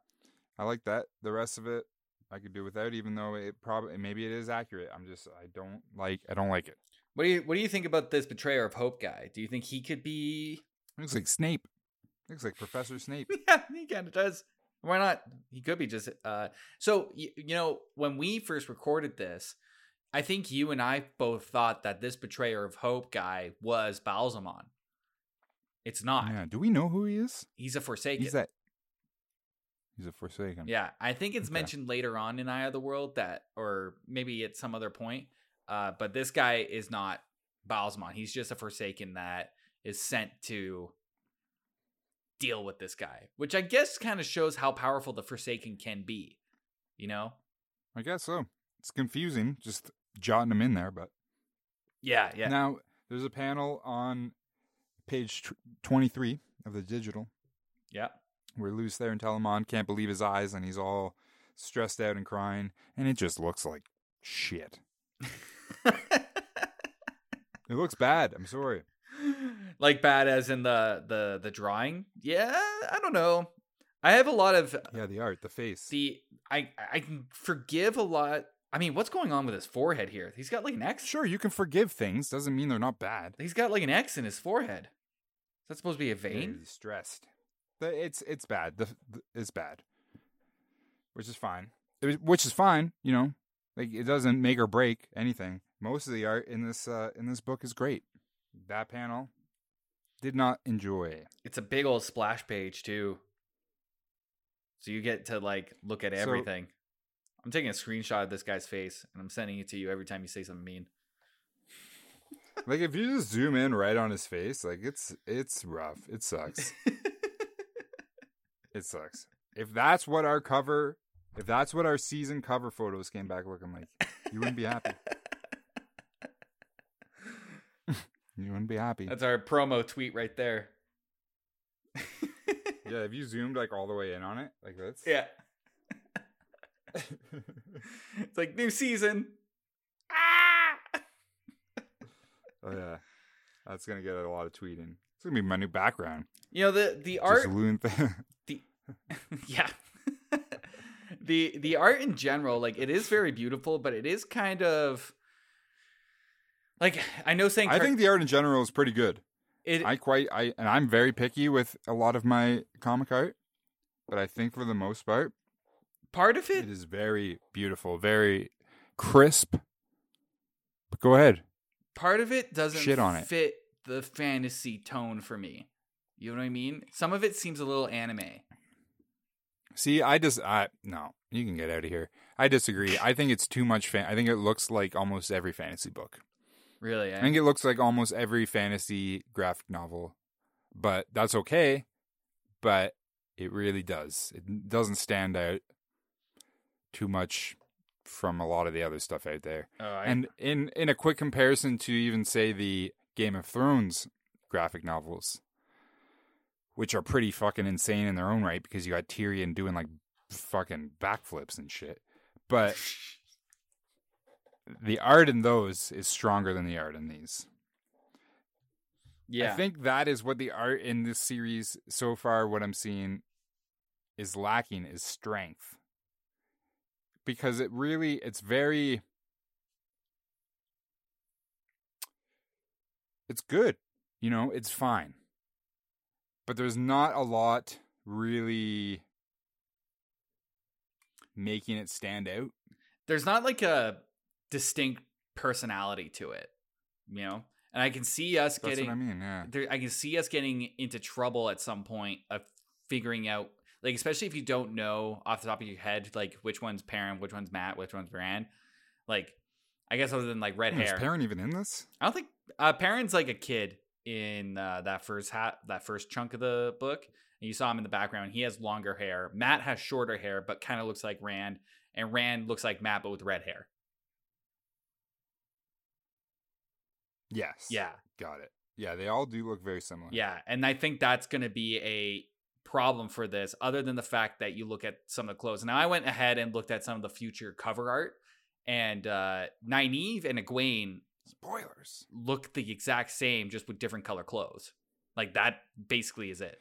I like that. The rest of it, I could do without, even though it probably maybe it is accurate. I'm just I don't like I don't like it. What do you What do you think about this betrayer of hope guy? Do you think he could be? looks like Snape. looks like Professor Snape. yeah, he kind of does. Why not? He could be just. Uh, so you, you know, when we first recorded this, I think you and I both thought that this betrayer of hope guy was Ba'alzamon. It's not. Yeah. Do we know who he is? He's a Forsaken. He's that. He's a Forsaken. Yeah, I think it's Okay. mentioned later on in Eye of the World that, or maybe at some other point. Uh, but this guy is not Ba'alzamon. He's just a Forsaken that is sent to deal with this guy, which I guess kind of shows how powerful the Forsaken can be. You know? I guess so. It's confusing, just jotting him in there, but Yeah, yeah. now there's a panel on page tw- 23 of the digital Yeah. Where Lews Therin Telamon can't believe his eyes and he's all stressed out and crying, and it just looks like shit. It looks bad. I'm sorry. like bad as in the the the drawing. Yeah, I don't know. I have a lot of uh, Yeah, the art, the face. the I I can forgive a lot. I mean, what's going on with his forehead here? He's got like an X. Sure, you can forgive things. Doesn't mean they're not bad. He's got like an X in his forehead. Is that supposed to be a vein? He's stressed. It's it's bad. The, it's bad, which is fine. Was- which is fine. You know, like it doesn't make or break anything. Most of the art in this uh, in this book is great. That panel did not enjoy. It's a big old splash page too. So you get to like look at So- everything. I'm taking a screenshot of this guy's face and I'm sending it to you every time you say something mean. Like if you just zoom in right on his face, like it's it's rough. It sucks. It sucks. If that's what our cover, if that's what our season cover photos came back looking like, you wouldn't be happy. You wouldn't be happy. That's our promo tweet right there. yeah, have you zoomed like all the way in on it, like this. yeah. It's like new season. Ah! oh yeah, that's gonna get a lot of tweeting. It's gonna be my new background. You know the the art the yeah the the art in general like it is very beautiful but it is kind of like i know saying I car- think the art in general is pretty good. it I quite I and I'm very picky with a lot of my comic art, but I think for the most part, part of it it is very beautiful, very crisp. But go ahead. part of it doesn't Shit on it. fit the fantasy tone for me you know what i mean some of it seems a little anime See, I just I no, you can get out of here. I disagree. I think it's too much fan. I think it looks like almost every fantasy book. really eh? I think it looks like almost every fantasy graphic novel, but that's okay. But it really does. It doesn't stand out too much from a lot of the other stuff out there. oh, I, And in in a quick comparison to even say the Game of Thrones graphic novels, which are pretty fucking insane in their own right because you got Tyrion doing like fucking backflips and shit. But the art in those is stronger than the art in these. yeah I think that is what the art in this series so far, what I'm seeing, is lacking is strength. Because it really, it's very. It's good. You know, it's fine. But there's not a lot really making it stand out. there's not like a distinct personality to it you know and i can see us That's getting what I mean, yeah. there, I can see us getting into trouble at some point of figuring out, like, especially if you don't know off the top of your head, like, which one's Perrin, which one's Mat, which one's Bran. Like, I guess other than like red Hmm, Is hair. Perrin even in this? I don't think uh, Perrin's like a kid in uh, that first hat, that first chunk of the book. And you saw him in the background. He has longer hair. Mat has shorter hair, but kind of looks like Rand. And Rand looks like Mat, but with red hair. Yes. Yeah, Got it. Yeah, they all do look very similar. yeah. And I think that's going to be a problem for this, other than the fact that you look at some of the clothes. Now, I went ahead and looked at some of the future cover art, and uh, Nynaeve and Egwene Spoilers. look the exact same, just with different color clothes. Like that basically is it.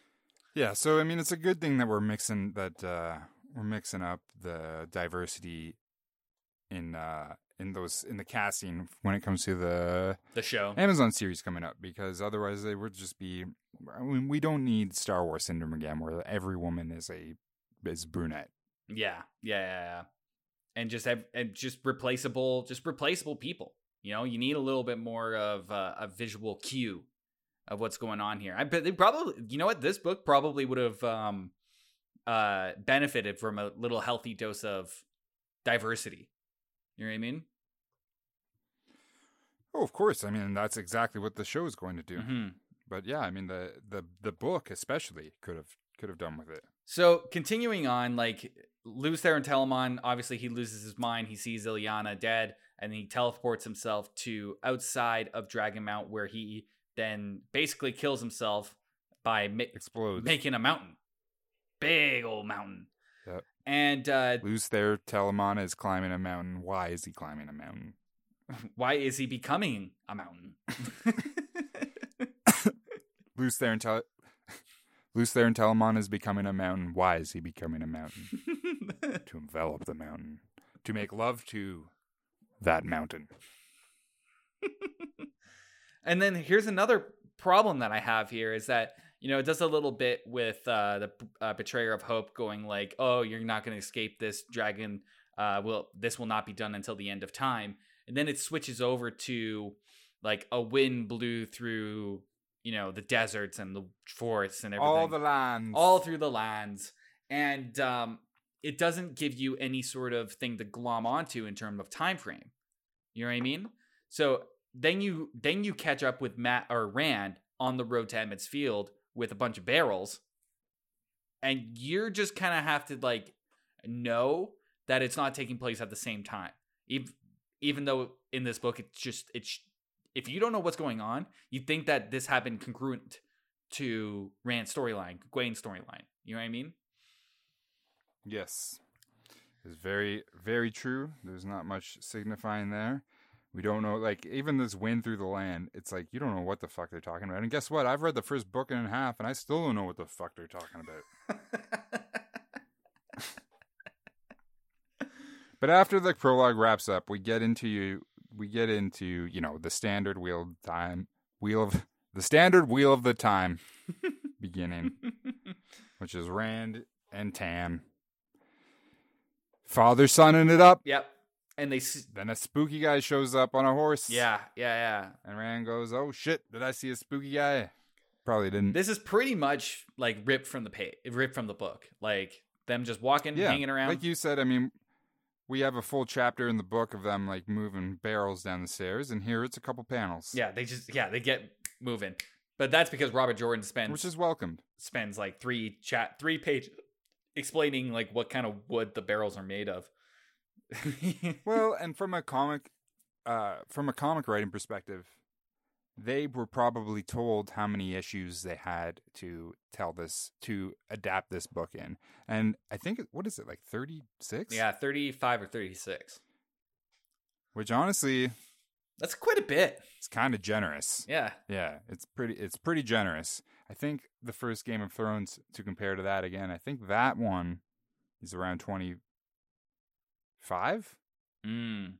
Yeah, so I mean, it's a good thing that we're mixing that uh, we're mixing up the diversity in uh, in those in the casting when it comes to the The show. Amazon series coming up because otherwise they would just be. I mean, we don't need Star Wars syndrome again, where every woman is a is brunette. Yeah, yeah, yeah, yeah. And just have and just replaceable, just replaceable people. You know, you need a little bit more of uh, a visual cue of what's going on here. I bet they probably, you know what, this book probably would have um, uh, benefited from a little healthy dose of diversity. You know what I mean? Oh, of course. I mean, that's exactly what the show is going to do. hmm But yeah, I mean, the the the book especially could have could have done with it. So continuing on, like Lews Therin Telamon, obviously he loses his mind. He sees Ilyena dead, and he teleports himself to outside of Dragon Mount, where he then basically kills himself by ma- Explodes. making a mountain, big old mountain. Yep. And uh, Lews Therin. Telamon is climbing a mountain. Why is he climbing a mountain? why is he becoming a mountain? Lews Therin Tel- Lews Therin Telamon is becoming a mountain. Why is he becoming a mountain? to envelop the mountain. To make love to that mountain. And then here's another problem that I have here is that you know it does a little bit with uh, the uh, betrayer of hope going like, oh, you're not going to escape this dragon. Uh, will this will not be done until the end of time, and then it switches over to like a wind blew through you know the deserts and the forests and everything. All the lands. all through the lands. And um, it doesn't give you any sort of thing to glom onto in terms of time frame. You know what i mean? So then you then you catch up with matt or rand on the road to Emond's Field with a bunch of barrels. And you're just kind of have to like know that it's not taking place at the same time. Even even though in this book it's just it's if you don't know what's going on you think that this happened congruent to Rand's storyline, Gwen's storyline. You know what I mean? Yes. It's very, very true. There's not much signifying there. We don't know, like, even this wind through the land, it's like, you don't know what the fuck they're talking about. And guess what? I've read the first book and a half, and I still don't know what the fuck they're talking about. But after the prologue wraps up, we get into you. We get into you know the standard wheel of time, wheel of the standard wheel of the time beginning, which is Rand and Tam. Father sonning it up. yep. And they, s- Then a spooky guy shows up on a horse. yeah, yeah, yeah. And Rand goes, "Oh shit! Did I see a spooky guy? Probably didn't." This is pretty much like ripped from the page, ripped from the book. Like them just walking, yeah, hanging around. like you said. I mean, we have a full chapter in the book of them like moving barrels down the stairs, and here it's a couple panels. yeah, they just yeah they get moving. But that's because Robert Jordan spends which is welcomed. spends like three chat three pages explaining like what kind of wood the barrels are made of. Well, and from a comic, uh, from a comic writing perspective, they were probably told how many issues they had to tell this to adapt this book in, and I think what is it like thirty six? yeah, thirty five or thirty six. which honestly, That's quite a bit. it's kind of generous. Yeah. Yeah, it's pretty. It's pretty generous. I think the first Game of Thrones to compare to that again. I think that one is around twenty five. Mm.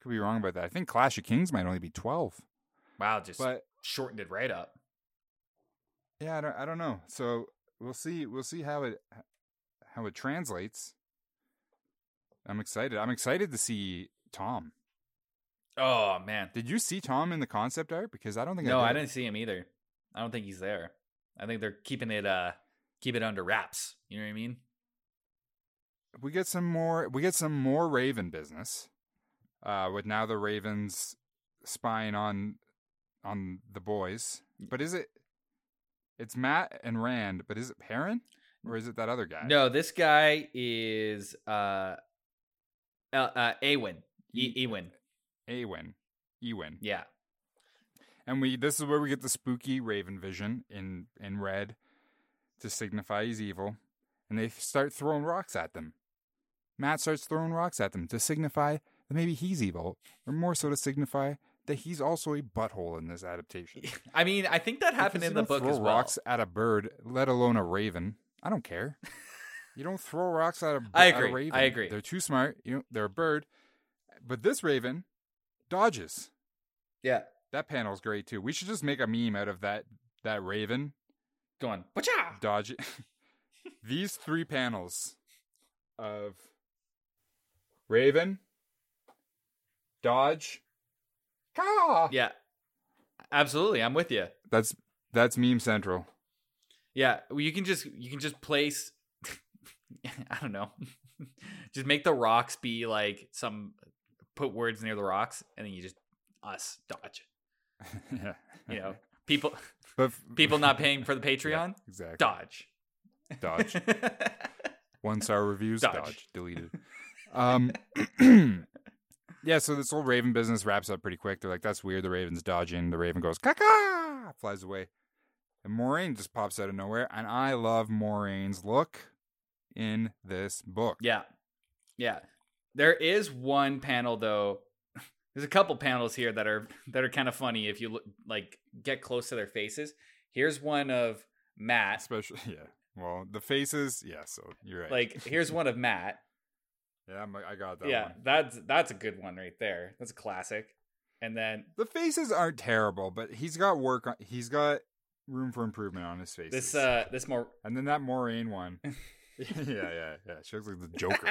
Could be wrong about that. I think Clash of Kings might only be twelve. Wow, just But shortened it right up. yeah, I don't, I don't know. So we'll see. We'll see how it how it translates. I'm excited. I'm excited to see Thom. Oh man. Did you see Thom in the concept art? Because I don't think No, I, I didn't see him either. I don't think he's there. I think they're keeping it uh keep it under wraps. You know what I mean? we get some more we get some more raven business uh, with now the Ravens spying on on the boys. But is it? It's Mat and Rand, but is it Perrin or is it that other guy? No, this guy is uh, uh, uh Awen. E- E- Ewan. Eowyn. Eowyn. Yeah. And we this is where we get the spooky Raven vision in in red to signify he's evil, and they start throwing rocks at them. Mat starts throwing rocks at them to signify that maybe he's evil, or more so to signify that he's also a butthole in this adaptation. I mean, I think that happened Because in the book throw as well. rocks at a bird, let alone a raven. I don't care. you don't throw rocks at a, I at a raven. I agree. They're too smart. You know, they're a bird. But this raven dodges. Yeah. That panel's great too. We should just make a meme out of that that raven Go on. Bacha! dodge. These three panels of raven, dodge, caw. Yeah. Absolutely. I'm with you. That's that's meme central. Yeah, well, you can just you can just place I don't know. just make the rocks be like some put words near the rocks and then you just us dodge. yeah, You know, people but f- people not paying for the Yeah, Patreon, exactly. dodge. Dodge. One star reviews. Dodge. Dodge. Deleted. Um. yeah. So this whole Raven business wraps up pretty quick. They're like, "That's weird." The Raven's dodging. The Raven goes, "Caca!" Flies away, and Moiraine just pops out of nowhere. And I love Moiraine's look in this book. Yeah. Yeah. There is one panel though. There's a couple panels here that are that are kind of funny if you look like get close to their faces. Here's one of Mat. Especially, yeah. Well, the faces. Yeah. So you're right. Like here's one of Mat. Yeah, I got that yeah, one. that's that's a good one right there. That's a classic. And then The faces aren't terrible, but he's got work. on He's got room for improvement on his face. this uh this more And then that Moiraine one. yeah, yeah, yeah. She looks like the Joker.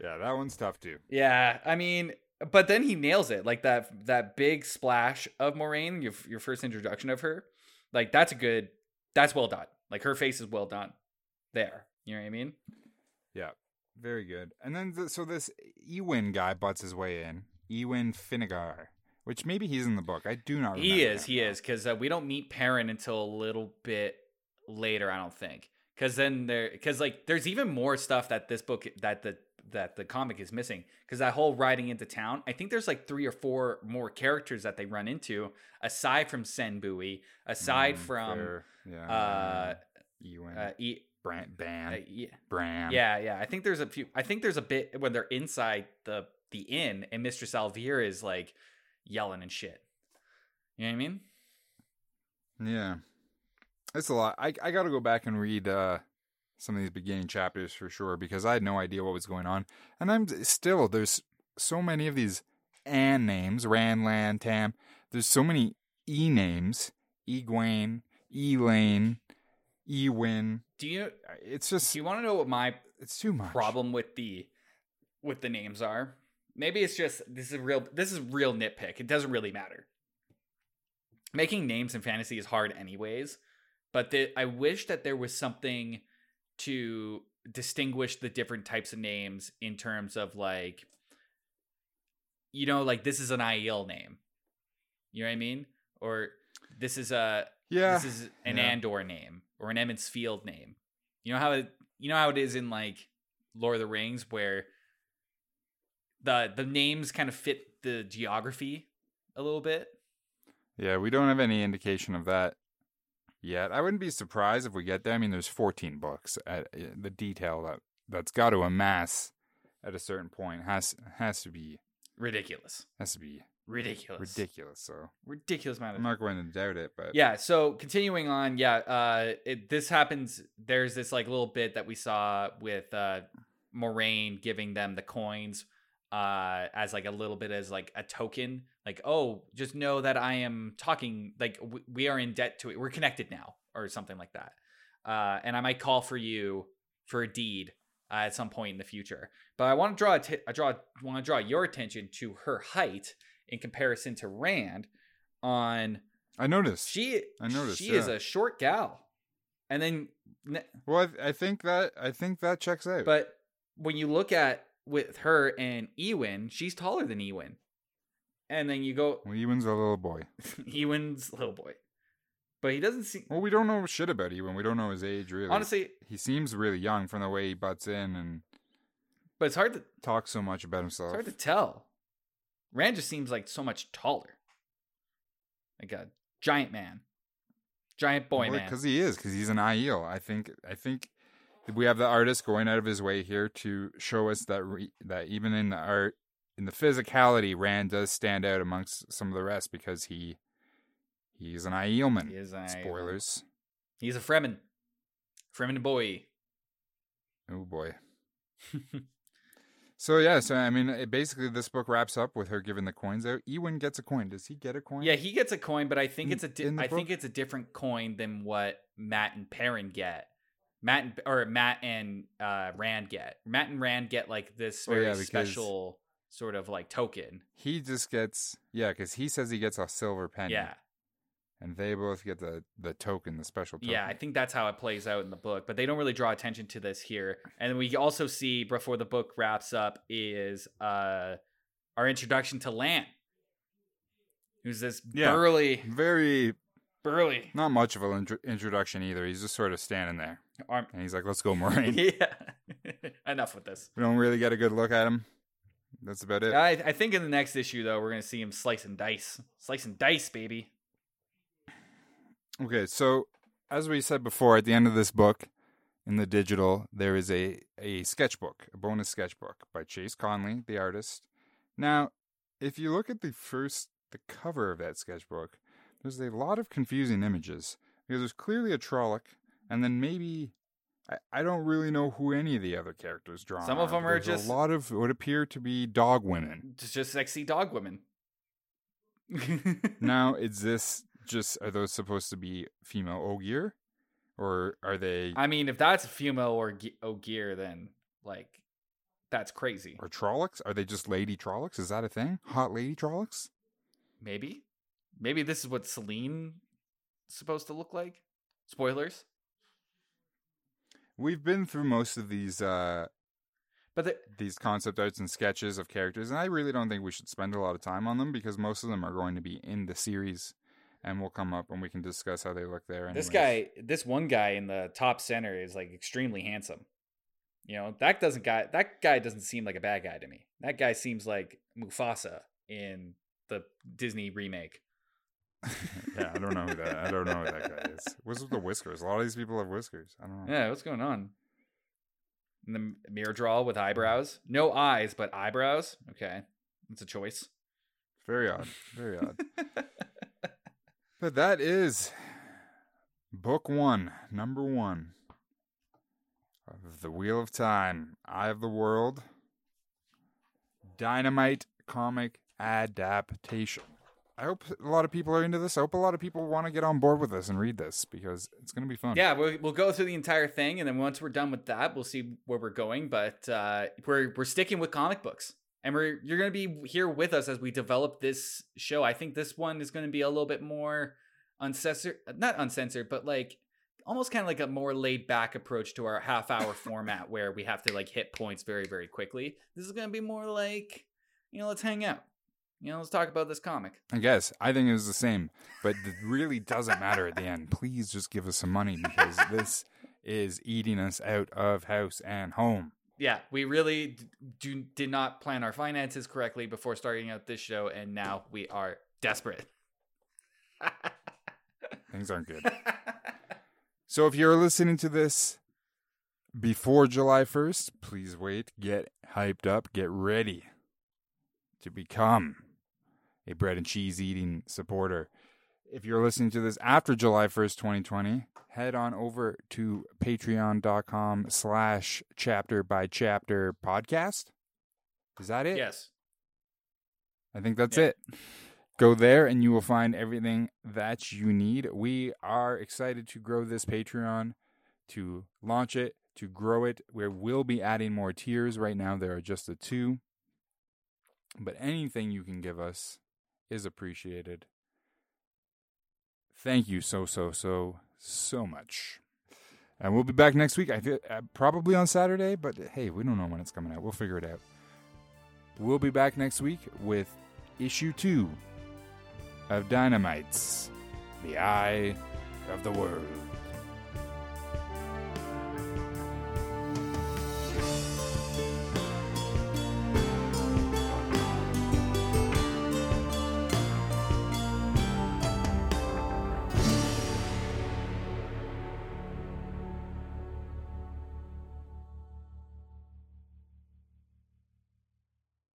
yeah, that one's tough too. Yeah, I mean, but then he nails it. Like that that big splash of Moiraine, your your first introduction of her. Like that's a good that's well done. Like her face is well done. There. You know what I mean? Yeah, very good. And then th- so this Ewin guy butts his way in. Ewin Finnegar, which maybe he's in the book. I do not. remember He is, him. he is, because uh, we don't meet Perrin until a little bit later. I don't think, because then there, because like there's even more stuff that this book that the that the comic is missing. Because that whole riding into town, I think there's like three or four more characters that they run into aside from Cenn Buie, aside Mm, from fair. yeah, uh, Ewan uh, e- Bran, Ban uh, yeah, Bran. yeah, yeah. I think there's a few. I think there's a bit when they're inside the the inn and Mistress Alvira is like yelling and shit. You know what I mean? Yeah. It's a lot. I I got to go back and read uh, some of these beginning chapters for sure because I had no idea what was going on. And I'm still there's so many of these Anne names, Ranlan, Tam. There's so many E names, Egwene, Elayne, Ewin. Do you It's do just you want to know what my it's too much. problem with the with the names are? Maybe it's just this is real. This is real nitpick. It doesn't really matter. Making names in fantasy is hard, anyways. But the, I wish that there was something to distinguish the different types of names in terms of like, you know, like this is an Aiel name. You know what I mean? Or this is a Yeah. this is an yeah. Andor name or an Emond's Field name. You know how it you know how it is in like Lord of the Rings where the the names kind of fit the geography a little bit. Yeah, we don't have any indication of that yet. I wouldn't be surprised if we get there. I mean, there's 14 books. At, uh, the detail that that's got to amass at a certain point has has to be Ridiculous. has to be Ridiculous. ridiculous. So Ridiculous amount of I'm not going to doubt it, but Yeah, so continuing on, yeah, uh it, this happens there's this like little bit that we saw with uh Moiraine giving them the coins uh as like a little bit as like a token like oh just know that I am talking like w- we are in debt to it we're connected now or something like that uh and I might call for you for a deed uh, at some point in the future but I want to draw atti- I draw want to draw your attention to her height in comparison to Rand on I noticed. she I noticed, she is a short gal. And then well, I, I think that I think that checks out. but when you look at with her and Ewan, she's taller than Ewan. And then you go Well, Ewan's a little boy. Ewan's little boy. But he doesn't seem Well, we don't know shit about Ewan. We don't know his age really. honestly, he seems really young from the way he butts in and but it's hard to talk so much about himself. it's hard to tell. Rand just seems like so much taller. Like a giant man. Giant boy man. because he is because he's an Aiel. I think I think we have the artist going out of his way here to show us that re- that even in the art in the physicality, Rand does stand out amongst some of the rest because he he's an Aielman. He is an Aielman. Spoilers. He's a Fremen. Fremen boy. Oh boy. So yeah, so I mean, it, basically, this book wraps up with her giving the coins out. Ewan gets a coin. Does he get a coin? Yeah, he gets a coin, but I think In- it's a di- I think it's a different coin than what Mat and Perrin get. Mat and or Mat and uh, Rand get. Mat and Rand get like this Oh, very yeah, special sort of like token. He just gets yeah, because he says he gets a silver penny. Yeah, and they both get the the token, the special token. yeah. I think that's how it plays out in the book, but they don't really draw attention to this here. And we also see before the book wraps up is uh our introduction to Lan, who's this Yeah. burly, very burly not much of an intro- introduction either. He's just sort of standing there, arm. and he's like, "Let's go, Moiraine." yeah. Enough with this. we don't really get a good look at him. That's about it. I, I think in the next issue though, we're gonna see him slice and dice, slice and dice, baby. Okay, so as we said before, at the end of this book, in the digital, there is a a sketchbook, a bonus sketchbook by Chase Conley, the artist. Now, if you look at the first the cover of that sketchbook, there's a lot of confusing images because there's clearly a Trolloc, and then maybe I, I don't really know who any of the other characters drawn. Some of them are There's just- a lot of what appear to be dog women. Just just sexy dog women. now, is this just are those supposed to be female Ogier, or are they I mean, if that's female or Ogier, then like that's crazy. or Trollocs? Are they just lady Trollocs? Is that a thing? Hot lady Trollocs? Maybe, maybe this is what Selene supposed to look like. Spoilers, We've been through most of these uh but the, these concept arts and sketches of characters, and I really don't think we should spend a lot of time on them because most of them are going to be in the series, and we'll come up and we can discuss how they look there. this guy, this one guy in the top center is like extremely handsome. You know that doesn't guy that guy doesn't seem like a bad guy to me. That guy seems like Mufasa in the Disney remake. yeah, I don't know who that. I don't know who that guy is. What's with the whiskers? A lot of these people have whiskers. I don't know. Yeah, what's going on? And the Myrddraal with eyebrows. No eyes, but eyebrows. Okay. That's a choice. Very odd. Very odd. but that is book one, number one of The Wheel of Time, Eye of the World, Dynamite comic adaptation. I hope a lot of people are into this. I hope a lot of people want to get on board with this and read this because it's going to be fun. Yeah, we'll, we'll go through the entire thing, and then once we're done with that, we'll see where we're going. But uh, we're we're sticking with comic books, and we're you're gonna be here with us as we develop this show. I think this one is gonna be a little bit more uncensored, not uncensored, but like almost kind of like a more laid back approach to our half hour format where we have to like hit points very very quickly. This is gonna be more like you know let's hang out. You know, let's talk about this comic. I guess. I think it was the same, but it really doesn't matter at the end. Please just give us some money because this is eating us out of house and home. Yeah, we really d- do did not plan our finances correctly before starting out this show, and now we are desperate. Things aren't good. So if you're listening to this before July 1st, please wait, get hyped up, get ready to become a bread and cheese eating supporter. If you're listening to this after July 1st, 2020, head on over to patreon.com slash chapter by chapter podcast. Is that it? yes, I think that's Yeah. it. Go there and you will find everything that you need. We are excited to grow this Patreon, to launch it, to grow it. We will be adding more tiers. Right now, there are just the two. But anything you can give us is appreciated. Thank you so, so, so, so much. And we'll be back next week. I feel, uh, probably on Saturday, but hey, we don't know when it's coming out. We'll figure it out. we'll be back next week with issue two of Dynamites The Eye of the World.